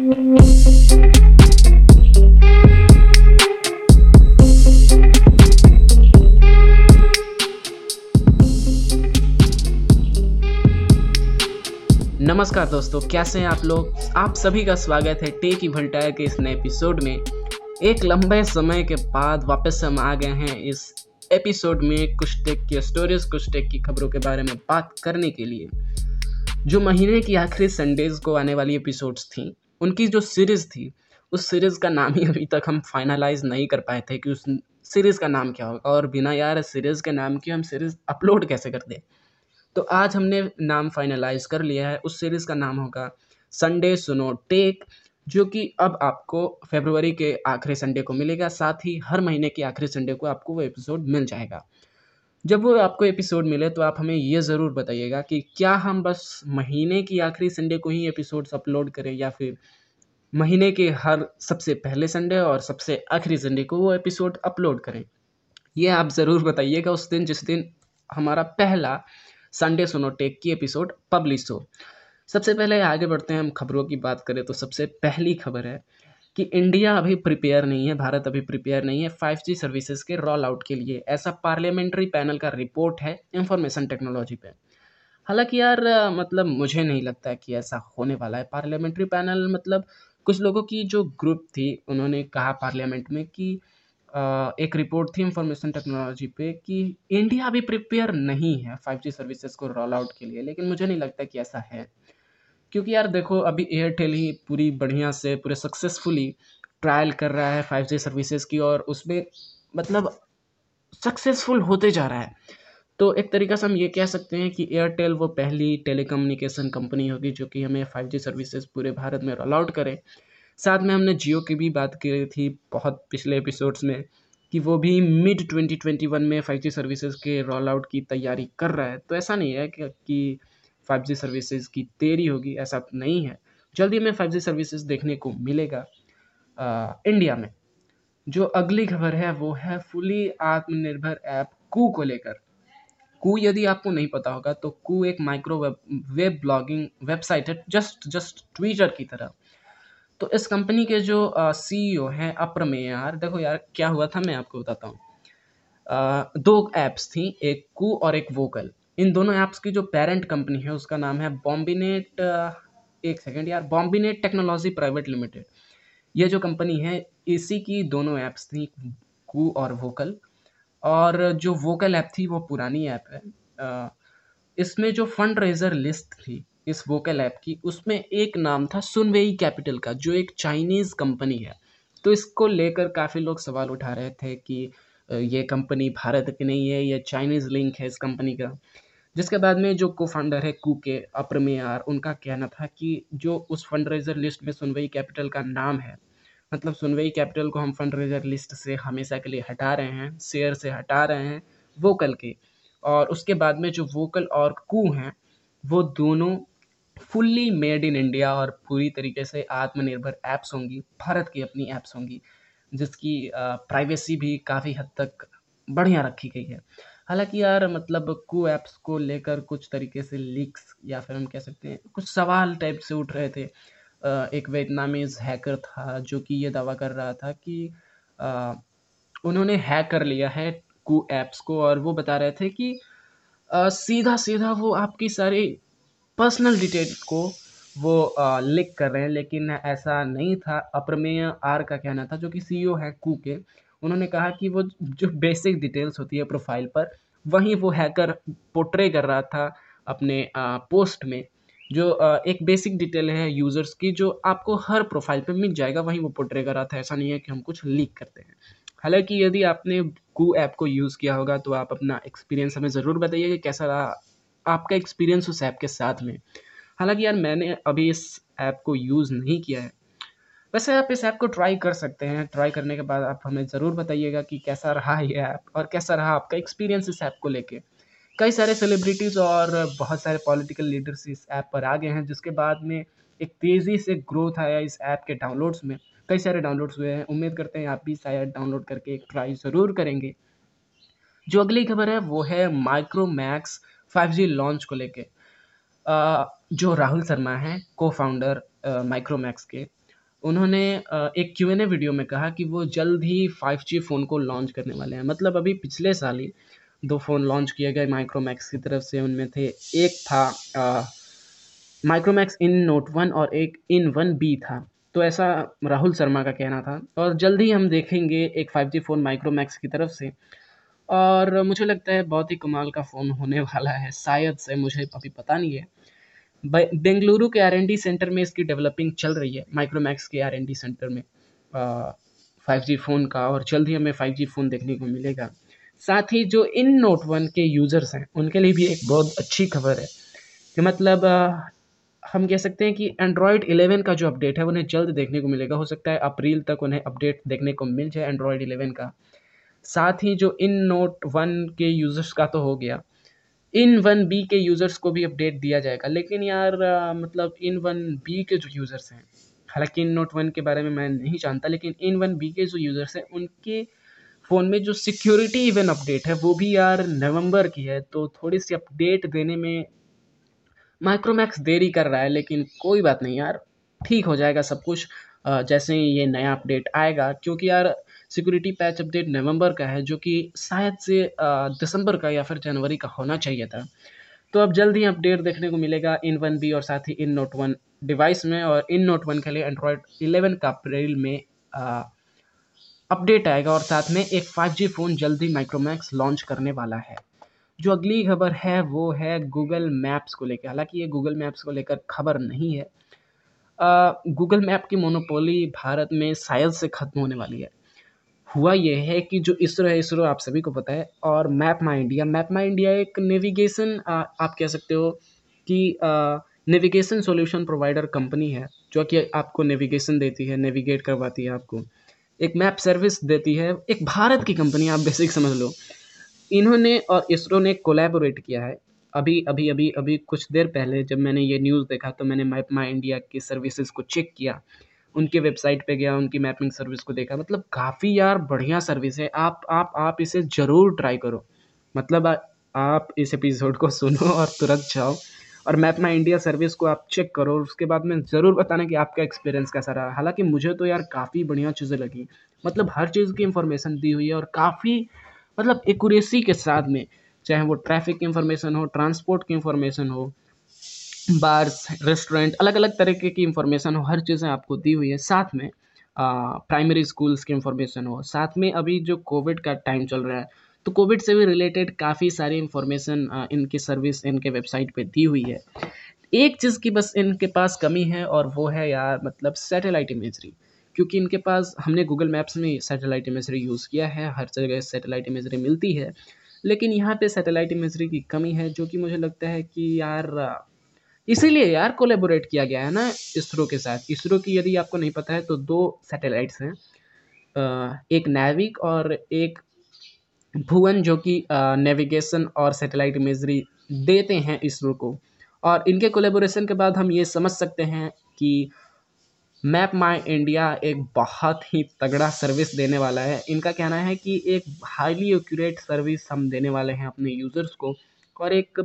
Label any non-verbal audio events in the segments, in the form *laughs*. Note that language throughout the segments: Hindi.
नमस्कार दोस्तों, कैसे हैं आप लोग? आप सभी का स्वागत है टेक इवल्टायर के इस नए एपिसोड में। एक लंबे समय के बाद वापस हम आ गए हैं इस एपिसोड में कुछ टेक की स्टोरीज कुछ टेक की खबरों के बारे में बात करने के लिए। जो महीने की आखिरी संडेज को आने वाली एपिसोड्स थी। उनकी जो सीरीज़ थी, उस सीरीज़ का नाम ही अभी तक हम फाइनलाइज नहीं कर पाए थे कि उस सीरीज़ का नाम क्या होगा। और बिना यार सीरीज़ के नाम की हम सीरीज़ अपलोड कैसे कर दें तो आज हमने नाम फाइनलाइज कर लिया है। उस सीरीज़ का नाम होगा संडे सुनो टेक जो कि अब आपको फेबरवरी के आखिरी संडे को मिलेगा। साथ ही हर महीने के आखिरी संडे को आपको वो एपिसोड मिल जाएगा। जब वो आपको एपिसोड मिले तो आप हमें ये ज़रूर बताइएगा कि क्या हम बस महीने की आखिरी संडे को ही एपिसोड्स अपलोड करें, या फिर महीने के हर सबसे पहले संडे और सबसे आखिरी संडे को वो एपिसोड अपलोड करें। ये आप ज़रूर बताइएगा उस दिन, जिस दिन हमारा पहला संडे सुनो टेक की एपिसोड पब्लिश हो। सबसे पहले आगे बढ़ते हैं, हम खबरों की बात करें तो सबसे पहली खबर है कि इंडिया अभी प्रिपेयर नहीं है, भारत अभी प्रिपेयर नहीं है 5G सर्विसेज़ के रोल आउट के लिए। ऐसा पार्लियामेंट्री पैनल का रिपोर्ट है इंफॉर्मेशन टेक्नोलॉजी पे। हालाँकि यार मतलब मुझे नहीं लगता है कि ऐसा होने वाला है पार्लियामेंट्री पैनल मतलब कुछ लोगों की जो ग्रुप थी, उन्होंने कहा पार्लियामेंट में कि एक रिपोर्ट थी इंफॉर्मेशन टेक्नोलॉजी पे कि इंडिया अभी प्रिपेयर नहीं है फाइव जी सर्विसेज़ को रोल आउट के लिए। लेकिन मुझे नहीं लगता कि ऐसा है। क्योंकि यार देखो अभी एयरटेल ही पूरी बढ़िया से पूरे सक्सेसफुली ट्रायल कर रहा है फाइव जी सर्विसेज़ की और उसमें मतलब सक्सेसफुल होते जा रहा है। तो एक तरीका से हम ये कह सकते हैं कि एयरटेल वो पहली टेलीकम्युनिकेशन कंपनी होगी जो कि हमें फाइव जी सर्विसेज़ पूरे भारत में रोल आउट करे। साथ में हमने जियो की भी बात की थी बहुत पिछले एपिसोड्स में कि वो भी मिड 2021 में 5G सर्विसेज़ के रोल आउट की तैयारी कर रहा है। तो ऐसा नहीं है कि, कि 5G सर्विसेज़ की देरी होगी ऐसा नहीं है। जल्दी हमें 5G सर्विसेज़ देखने को मिलेगा आ, इंडिया में। जो अगली खबर है वो है फुली आत्मनिर्भर ऐप कू को लेकर। कू यदि आपको नहीं पता होगा तो कू एक micro web web blogging website है जस्ट जस्ट ट्विटर की तरह। तो इस कंपनी के जो सी ई ओ हैं अप्रमेय यार देखो यार क्या हुआ था मैं आपको बताता हूँ। दो ऐप्स थी एक कू और एक वोकल इन दोनों ऐप्स की जो पेरेंट कंपनी है, उसका नाम है बॉम्बिनेट एक सेकेंड यार बॉम्बिनेट टेक्नोलॉजी प्राइवेट लिमिटेड ये जो कंपनी है, इसी की दोनों ऐप्स थी कू और वोकल और जो वोकल ऐप थी, वो पुरानी ऐप है। इसमें जो फंड रेजर लिस्ट थी, इस वोकल ऐप की, उसमें एक नाम था सुनवेई कैपिटल का, जो एक चाइनीज़ कंपनी है। तो इसको लेकर काफ़ी लोग सवाल उठा रहे थे कि ये कंपनी भारत की नहीं है, ये चाइनीज़ लिंक है इस कंपनी का। जिसके बाद में जो को फाउंडर है कू के अप्रमेयार, उनका कहना था कि जो उस फंड रेजर लिस्ट में सुनवई कैपिटल का नाम है मतलब सुनवई कैपिटल को हम फंड रेजर लिस्ट से हमेशा के लिए हटा रहे हैं शेयर से हटा रहे हैं वोकल के। और उसके बाद में जो वोकल और कू हैं, वो दोनों फुल्ली मेड इन इंडिया और पूरी तरीके से आत्मनिर्भर ऐप्स होंगी, भारत की अपनी ऐप्स होंगी, जिसकी प्राइवेसी भी काफ़ी हद तक बढ़िया रखी गई है। हालाँकि यार मतलब कू ऐप्स को लेकर कुछ तरीके से लीक्स या फिर हम कह सकते हैं, कुछ सवाल टाइप से उठ रहे थे। एक वियतनामीज हैकर था जो कि ये दावा कर रहा था कि उन्होंने हैक कर लिया है कू ऐप्स को और वो बता रहे थे कि सीधा सीधा वो आपकी सारी पर्सनल डिटेल को वो लिक कर रहे हैं। लेकिन ऐसा नहीं था। अप्रमेय आर का कहना था जो कि सीईओ है कू के। उन्होंने कहा कि वो जो बेसिक डिटेल्स होती है प्रोफ़ाइल पर, वहीं वो हैकर पोट्रे कर रहा था अपने पोस्ट में, जो एक बेसिक डिटेल है यूज़र्स की, जो आपको हर प्रोफ़ाइल पे मिल जाएगा, वहीं वो पोट्रे कर रहा था। ऐसा नहीं है कि हम कुछ लीक करते हैं। हालाँकि यदि आपने कू ऐप को यूज़ किया होगा तो आप अपना एक्सपीरियंस हमें ज़रूर बताइए कि कैसा रहा आपका एक्सपीरियंस उस ऐप के साथ में। हालाँकि यार, मैंने अभी इस ऐप को यूज़ नहीं किया है। वैसे आप इस ऐप को ट्राई कर सकते हैं। ट्राई करने के बाद आप हमें ज़रूर बताइएगा कि कैसा रहा ये ऐप और कैसा रहा आपका एक्सपीरियंस इस ऐप को लेके। कई सारे सेलिब्रिटीज़ और बहुत सारे पॉलिटिकल लीडर्स इस ऐप पर आ गए हैं, जिसके बाद में एक तेज़ी से ग्रोथ आया इस ऐप के डाउनलोड्स में। कई सारे डाउनलोड्स हुए हैं। उम्मीद करते हैं आप भी शायद डाउनलोड करके एक ट्राई ज़रूर करेंगे। जो अगली खबर है, वो है माइक्रोमैक्स फाइव जी लॉन्च को लेके। जो राहुल शर्मा हैं को फाउंडर माइक्रोमैक्स के। उन्होंने एक क्यू एन ए वीडियो में कहा कि वो जल्द ही फाइव जी फ़ोन को लॉन्च करने वाले हैं। मतलब अभी पिछले साल ही दो फ़ोन लॉन्च किए गए माइक्रोमैक्स की तरफ़ से। उनमें थे, एक था माइक्रोमैक्स इन नोट वन और एक इन वन बी था। तो ऐसा राहुल शर्मा का कहना था। और जल्द ही हम देखेंगे एक फाइव जी फ़ोन माइक्रोमैक्स की तरफ़ से। और मुझे लगता है बहुत ही कमाल का फ़ोन होने वाला है। शायद से, मुझे अभी पता नहीं है। बेंगलुरु के आर एन डी सेंटर में इसकी डेवलपिंग चल रही है माइक्रोमैक्स के आर एन डी सेंटर में। फाइव जी फ़ोन का और जल्द ही हमें फाइव जी फ़ोन देखने को मिलेगा। साथ ही जो इन नोट वन के यूज़र्स हैं, उनके लिए भी एक बहुत अच्छी खबर है। कि मतलब हम कह सकते हैं कि एंड्रॉयड 11 का जो अपडेट है, उन्हें जल्द देखने को मिलेगा। हो सकता है अप्रैल तक उन्हें अपडेट देखने को मिल जाए एंड्रॉयड 11 का। साथ ही जो इन नोट वन के यूज़र्स का तो हो गया। इन वन बी के यूज़र्स को भी अपडेट दिया जाएगा। लेकिन यार आ, मतलब इन वन बी के जो यूज़र्स हैं हालाँकि इन नोट वन के बारे में मैं नहीं जानता लेकिन इन वन बी के जो यूज़र्स हैं उनके फ़ोन में जो सिक्योरिटी इवन अपडेट है वो भी यार नवंबर की है तो थोड़ी सी अपडेट देने में माइक्रोमैक्स देरी कर रहा है लेकिन कोई बात नहीं यार ठीक हो जाएगा सब कुछ। जैसे ही ये नया अपडेट आएगा क्योंकि यार सिक्योरिटी पैच अपडेट नवंबर का है, जो कि शायद से दिसंबर का या फिर जनवरी का होना चाहिए था। तो अब जल्द ही अपडेट देखने को मिलेगा इन वन बी और साथ ही इन नोट वन डिवाइस में, और इन नोट वन के लिए एंड्रॉयड इलेवन का अप्रैल में अपडेट आएगा, और साथ में एक 5G फ़ोन जल्द ही माइक्रोमैक्स लॉन्च करने वाला है। जो अगली खबर है, वो है गूगल मैप्स को लेकर। हालाँकि ये गूगल मैप्स को लेकर खबर नहीं है। गूगल मैप की मोनोपोली भारत में शायद से ख़त्म होने वाली है। हुआ ये है कि जो इसरो है, इसरो आप सभी को पता है, और map my India. Map my India एक नेविगेशन आप कह सकते हो कि नेविगेशन सॉल्यूशन प्रोवाइडर कंपनी है, जो कि आपको नेविगेशन देती है नेविगेट करवाती है आपको। एक मैप सर्विस देती है, एक भारत की कंपनी आप बेसिक समझ लो। इन्होंने और इसरो ने कोलैबोरेट किया है। अभी अभी अभी अभी कुछ देर पहले जब मैंने ये न्यूज़ देखा तो मैंने मैप माई इंडिया की सर्विसेज़ को चेक किया। उनके वेबसाइट पे गया उनकी मैपिंग सर्विस को देखा। मतलब काफ़ी यार बढ़िया सर्विस है। आप आप आप इसे ज़रूर ट्राई करो। मतलब आ, आप इस एपिसोड को सुनो और तुरंत जाओ और मैप माई इंडिया सर्विस को आप चेक करो और उसके बाद में ज़रूर बताना कि आपका एक्सपीरियंस कैसा रहा। हालाँकि मुझे तो यार काफ़ी बढ़िया चीज़ें लगी। मतलब हर चीज़ की इन्फॉर्मेशन दी हुई है और काफ़ी मतलब एक्यूरेसी के साथ में चाहे वो ट्रैफ़िक की इन्फॉर्मेशन हो ट्रांसपोर्ट की इन्फॉर्मेशन हो बार्स रेस्टोरेंट अलग अलग तरीके की इंफॉर्मेशन हो, हर चीज़ें आपको दी हुई है। साथ में प्राइमरी स्कूल्स की इंफॉर्मेशन हो। साथ में अभी जो कोविड का टाइम चल रहा है तो कोविड से भी रिलेटेड काफ़ी सारी इंफॉर्मेशन इनकी सर्विस इनके वेबसाइट पे दी हुई है। एक चीज़ की बस इनके पास कमी है और वो है यार मतलब सैटेलाइट इमेजरी क्योंकि इनके पास, हमने गूगल मैप्स में सैटेलाइट इमेजरी यूज़ किया है, हर जगह सैटेलाइट इमेजरी मिलती है। लेकिन यहाँ पे सैटेलाइट इमेजरी की कमी है, जो कि मुझे लगता है कि यार इसीलिए यार कोलेबोरेट किया गया है ना इसरो के साथ। इसरो की यदि आपको नहीं पता है तो दो सैटेलाइट्स हैं एक नैविक और एक भुवन जो कि नेविगेशन और सैटेलाइट इमेजरी देते हैं इसरो को। और इनके कोलेबोरेशन के बाद हम ये समझ सकते हैं कि मैप माई इंडिया एक बहुत ही तगड़ा सर्विस देने वाला है। इनका कहना है कि एक हाईली एक्यूरेट सर्विस हम देने वाले हैं अपने यूज़र्स को। और एक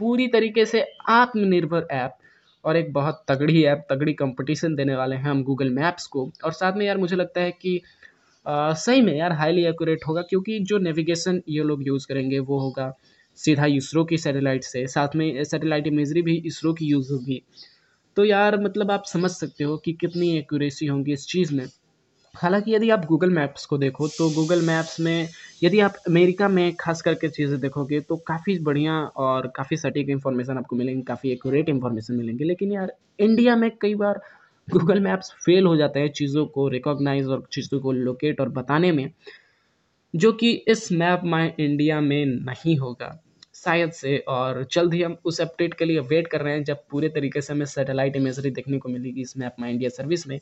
पूरी तरीके से आत्मनिर्भर ऐप और एक बहुत तगड़ी ऐप तगड़ी कंपटीशन देने वाले हैं हम गूगल मैप्स को। और साथ में यार मुझे लगता है कि आ, सही में यार हाईली एक्यूरेट होगा क्योंकि जो नेविगेशन ये लोग यूज़ करेंगे वो होगा सीधा इसरो की सैटेलाइट से साथ में सैटेलाइट इमेजरी भी इसरो की यूज़ होगी। तो यार मतलब आप समझ सकते हो कि कितनी एक्यूरेसी होंगी इस चीज़ में। हालाँकि यदि आप गूगल मैप्स को देखो तो गूगल मैप्स में यदि आप अमेरिका में खास करके चीज़ें देखोगे तो काफ़ी बढ़िया और काफ़ी सटीक इन्फॉर्मेशन आपको मिलेंगी, काफ़ी एक्यूरेट इन्फॉर्मेशन मिलेंगी। लेकिन यार इंडिया में कई बार गूगल मैप्स फेल हो जाते हैं चीज़ों को रिकॉग्नाइज और चीज़ों को लोकेट और बताने में, जो कि इस मैप माई इंडिया में नहीं होगा। शायद से, और जल्द ही हम उस अपडेट के लिए वेट कर रहे हैं, जब पूरे तरीके से हमें सैटेलाइट इमेजरी देखने को मिलेगी इस मैप माई इंडिया सर्विस में।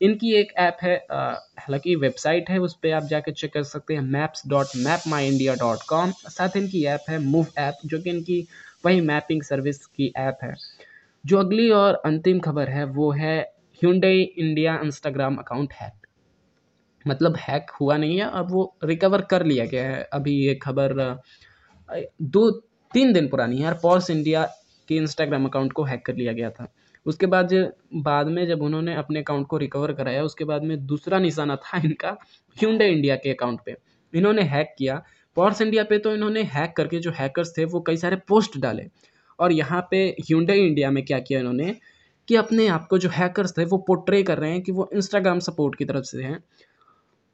इनकी एक ऐप है हालाँकि वेबसाइट है, उस पर आप जाकर चेक कर सकते हैं maps dot map my India dot com साथ इनकी ऐप है मूव ऐप जो कि इनकी वही मैपिंग सर्विस की ऐप है। जो अगली और अंतिम खबर है, वो है Hyundai India Instagram account hack मतलब हैक हुआ नहीं है, अब वो रिकवर कर लिया गया है। अभी ये खबर दो, तीन दिन पुरानी है यार पॉर्स इंडिया के इंस्टाग्राम अकाउंट को हैक कर लिया गया था। उसके बाद बाद में जब उन्होंने अपने अकाउंट को रिकवर कराया, उसके बाद में दूसरा निशाना था इनका ह्यूंडे इंडिया के अकाउंट पे। इन्होंने हैक किया। पॉर्स इंडिया पे तो इन्होंने हैक करके जो हैकर्स थे, वो कई सारे पोस्ट डाले। और यहाँ पे ह्यूंडे इंडिया में क्या किया इन्होंने कि अपने आप को जो हैकर्स थे, वो पोर्ट्रे कर रहे हैं कि वो इंस्टाग्राम सपोर्ट की तरफ़ से हैं।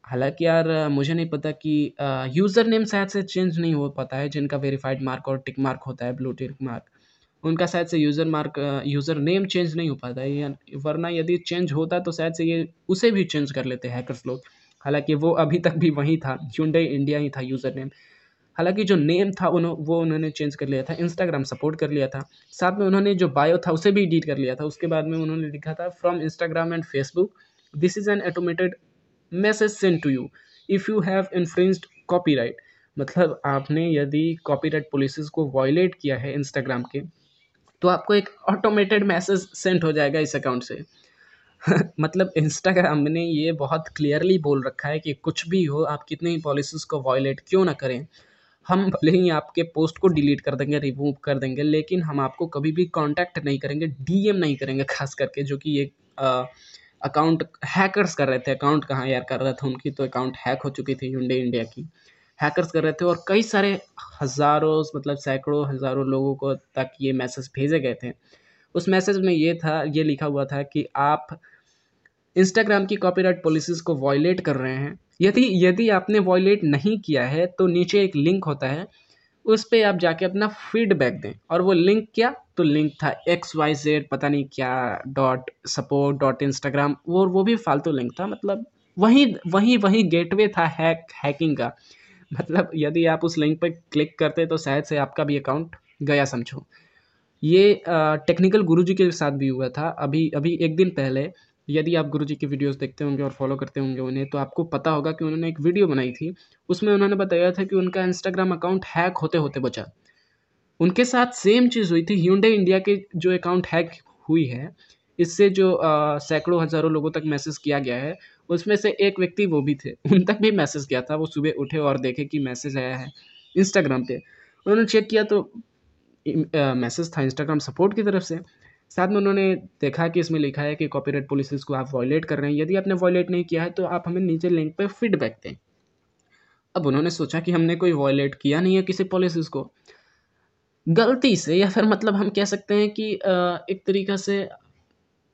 हालाँकि यार, मुझे नहीं पता कि यूज़र नेम शायद से चेंज नहीं हो पाता है, जिनका वेरीफाइड मार्क और टिक मार्क होता है ब्लू टिक मार्क उनका शायद से user mark user name change नहीं हो पाता है वरना यदि चेंज होता तो शायद से ये उसे भी चेंज कर लेते हैकर्स लोग। हालाँकि वो अभी तक भी वहीं था ह्यूंडई इंडिया ही था यूज़र नेम हालाँकि जो नेम था उन्हों, वो उन्होंने चेंज कर लिया था इंस्टाग्राम सपोर्ट कर लिया था। साथ में उन्होंने जो बायो था उसे भी एडिट कर लिया था। उसके बाद में उन्होंने लिखा था from Instagram and Facebook this is an automated message send to you if you have infringed copyright मतलब आपने यदि कॉपीराइट पॉलिसीज़ को वॉयलेट किया है इंस्टाग्राम के तो आपको एक ऑटोमेटेड मैसेज सेंड हो जाएगा इस अकाउंट से। *laughs* मतलब इंस्टाग्राम ने ये बहुत क्लियरली बोल रखा है कि कुछ भी हो, आप कितने ही पॉलिसीज़ को वॉयलेट क्यों ना करें। हम भले ही आपके पोस्ट को डिलीट कर देंगे रिमूव कर देंगे, लेकिन हम आपको कभी भी कांटेक्ट नहीं करेंगे डीएम नहीं करेंगे, खास करके जो कि ये अकाउंट हैकर्स कर रहे थे। अकाउंट कहाँ यार कर रहे थे उनकी तो अकाउंट हैक हो चुकी थी यूंडे इंडिया की। हैकर्स कर रहे थे और कई सारे हज़ारों मतलब सैकड़ों, हज़ारों लोगों को तक ये मैसेज भेजे गए थे। उस मैसेज में ये था, ये लिखा हुआ था कि आप इंस्टाग्राम की कॉपीराइट पॉलिसीज़ को वॉयलेट कर रहे हैं। यदि यदि आपने वॉयलेट नहीं किया है तो नीचे एक लिंक होता है, उस पर आप जाके अपना फीडबैक दें। और वो लिंक क्या? तो लिंक था एक्स वाई जेड पता नहीं क्या डॉट सपोर्ट डॉट इंस्टाग्राम वो वो भी फालतू लिंक था मतलब वहीं वहीं वहीं गेटवे था हैक हैकिंग का। *laughs* मतलब यदि आप उस लिंक पर क्लिक करते तो शायद से आपका भी अकाउंट गया समझो। ये टेक्निकल गुरुजी के साथ भी हुआ था। अभी अभी एक दिन पहले यदि आप गुरु जी की वीडियोस देखते होंगे और फॉलो करते होंगे उन्हें तो आपको पता होगा कि उन्होंने एक वीडियो बनाई थी। उसमें उन्होंने बताया था कि उनका इंस्टाग्राम अकाउंट हैक होते होते बचा। उनके साथ सेम चीज़ हुई थी। ह्यूंडे इंडिया के जो अकाउंट हैक हुई है, इससे जो सैकड़ों, हज़ारों लोगों तक मैसेज किया गया है उसमें से एक व्यक्ति वो भी थे। उन तक भी मैसेज किया था, वो सुबह उठे और देखे कि मैसेज आया है इंस्टाग्राम पे। उन्होंने चेक किया तो मैसेज था इंस्टाग्राम सपोर्ट की तरफ़ से। साथ में उन्होंने देखा कि इसमें लिखा है कि कॉपीराइट पॉलिसीज़ को आप वॉयलेट कर रहे हैं। यदि आपने वॉयलेट नहीं किया है तो आप हमें नीचे लिंक पर फीडबैक दें। अब उन्होंने सोचा कि हमने कोई वॉयलेट किया नहीं है किसी पॉलिसीज़ को। गलती से या फिर मतलब हम कह सकते हैं कि एक तरीका से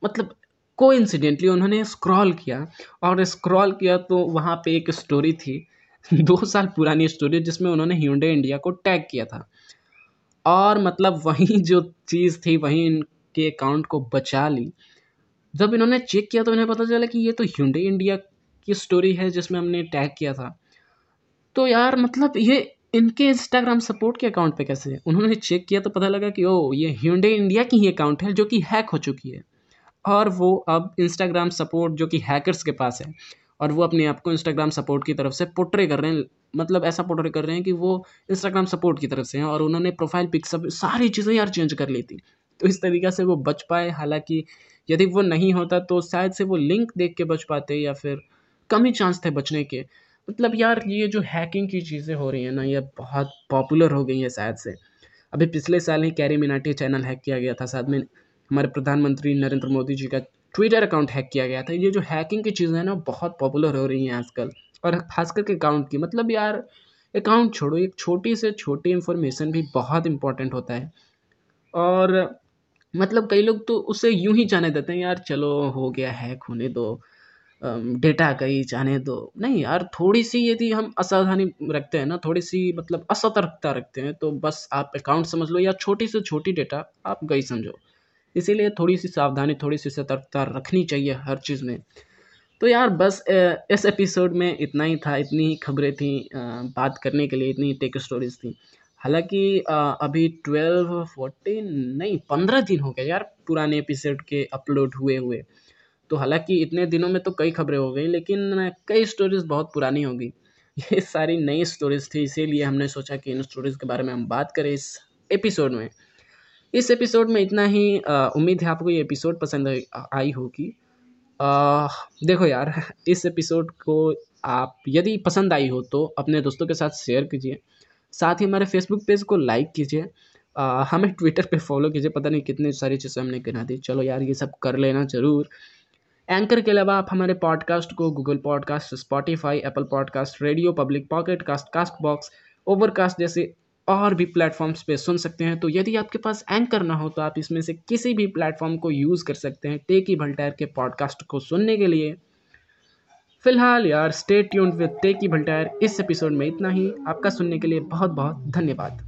मतलब को इंसिडेंटली उन्होंने स्क्रॉल किया और स्क्रॉल किया तो वहाँ पे एक स्टोरी थी, दो साल पुरानी स्टोरी जिसमें उन्होंने ह्यूडे इंडिया को टैग किया था। और मतलब वही जो चीज़ थी, वही इनके अकाउंट को बचा ली। जब इन्होंने चेक किया तो इन्हें पता चला कि ये तो ह्यूंडे इंडिया की स्टोरी है जिसमें हमने टैग किया था। तो यार मतलब ये इनके इंस्टाग्राम सपोर्ट के अकाउंट पे कैसे? है उन्होंने चेक किया तो पता लगा कि ओ ये ह्यूंडे इंडिया की ही अकाउंट है जो कि हैक हो चुकी है। और वो अब इंस्टाग्राम सपोर्ट जो कि हैकर्स के पास है, और वो अपने आप को इंस्टाग्राम सपोर्ट की तरफ़ से पोट्रे कर रहे हैं मतलब ऐसा पोट्रे कर रहे हैं कि वो इंस्टाग्राम सपोर्ट की तरफ़ से हैं, और उन्होंने प्रोफ़ाइल पिक सब, सारी चीज़ें यार चेंज कर ली थी। तो इस तरीक़े से वो बच पाए, हालाँकि यदि वो नहीं होता तो शायद से वो लिंक देख के बच पाते या फिर कम ही चांस थे बचने के। मतलब यार, ये जो हैकिंग की चीज़ें हो रही हैं ना, ये बहुत पॉपुलर हो गई हैं शायद से। अभी पिछले साल ही कैरी मिनाटी चैनल हैक किया गया था साथ में हमारे प्रधानमंत्री नरेंद्र मोदी जी का ट्विटर अकाउंट हैक किया गया था। ये जो हैकिंग की चीज़ें हैं ना, बहुत पॉपुलर हो रही हैं आजकल। और खास करके अकाउंट की मतलब यार अकाउंट छोड़ो, एक छोटी से छोटी इन्फॉर्मेशन भी बहुत इंपॉर्टेंट होता है। और मतलब कई लोग तो उसे यूँ ही जाने देते हैं, यार, चलो, हो गया हैक होने दो। डेटा कहीं जाने दो। नहीं यार थोड़ी सी यदि हम असावधानी रखते हैं ना थोड़ी सी मतलब असतर्कता रखते हैं तो बस आप अकाउंट समझ लो या छोटी से छोटी डेटा आप गई समझो। इसीलिए थोड़ी सी सावधानी थोड़ी सी सतर्कता रखनी चाहिए हर चीज़ में। तो यार बस इस एपिसोड में इतना ही था, इतनी ही खबरें थी बात करने के लिए, इतनी टेक स्टोरीज थी। हालाँकि अभी ट्वेल्व फोर्टीन नहीं, पंद्रह दिन हो गए यार पुराने एपिसोड के अपलोड हुए हुए। तो हालाँकि इतने दिनों में तो कई खबरें हो गई, लेकिन कई स्टोरीज़ बहुत पुरानी हो गई *laughs* ये सारी नई स्टोरीज़ थी, इसीलिए हमने सोचा कि इन स्टोरीज़ के बारे में हम बात करें इस एपिसोड में। इस एपिसोड में इतना ही। उम्मीद है आपको ये एपिसोड पसंद आई होगी। देखो यार, इस एपिसोड को आप यदि पसंद आई हो तो अपने दोस्तों के साथ शेयर कीजिए। साथ ही हमारे फेसबुक पेज को लाइक कीजिए। हमें ट्विटर पे फॉलो कीजिए, पता नहीं कितनी सारी चीज़ें हमने गिना दी। चलो यार, ये सब कर लेना ज़रूर। एंकर के अलावा आप हमारे पॉडकास्ट को Google podcast Spotify Apple podcast radio public pocket cast cast box overcast जैसे और भी प्लेटफॉर्म्स पे सुन सकते हैं। तो यदि आपके पास एंकर ना हो तो आप इसमें से किसी भी प्लेटफॉर्म को यूज़ कर सकते हैं टेकी भल्टायर के पॉडकास्ट को सुनने के लिए। फ़िलहाल यार स्टे ट्यून्ड विद टेकी भल्टायर इस एपिसोड में इतना ही। आपका सुनने के लिए बहुत बहुत धन्यवाद।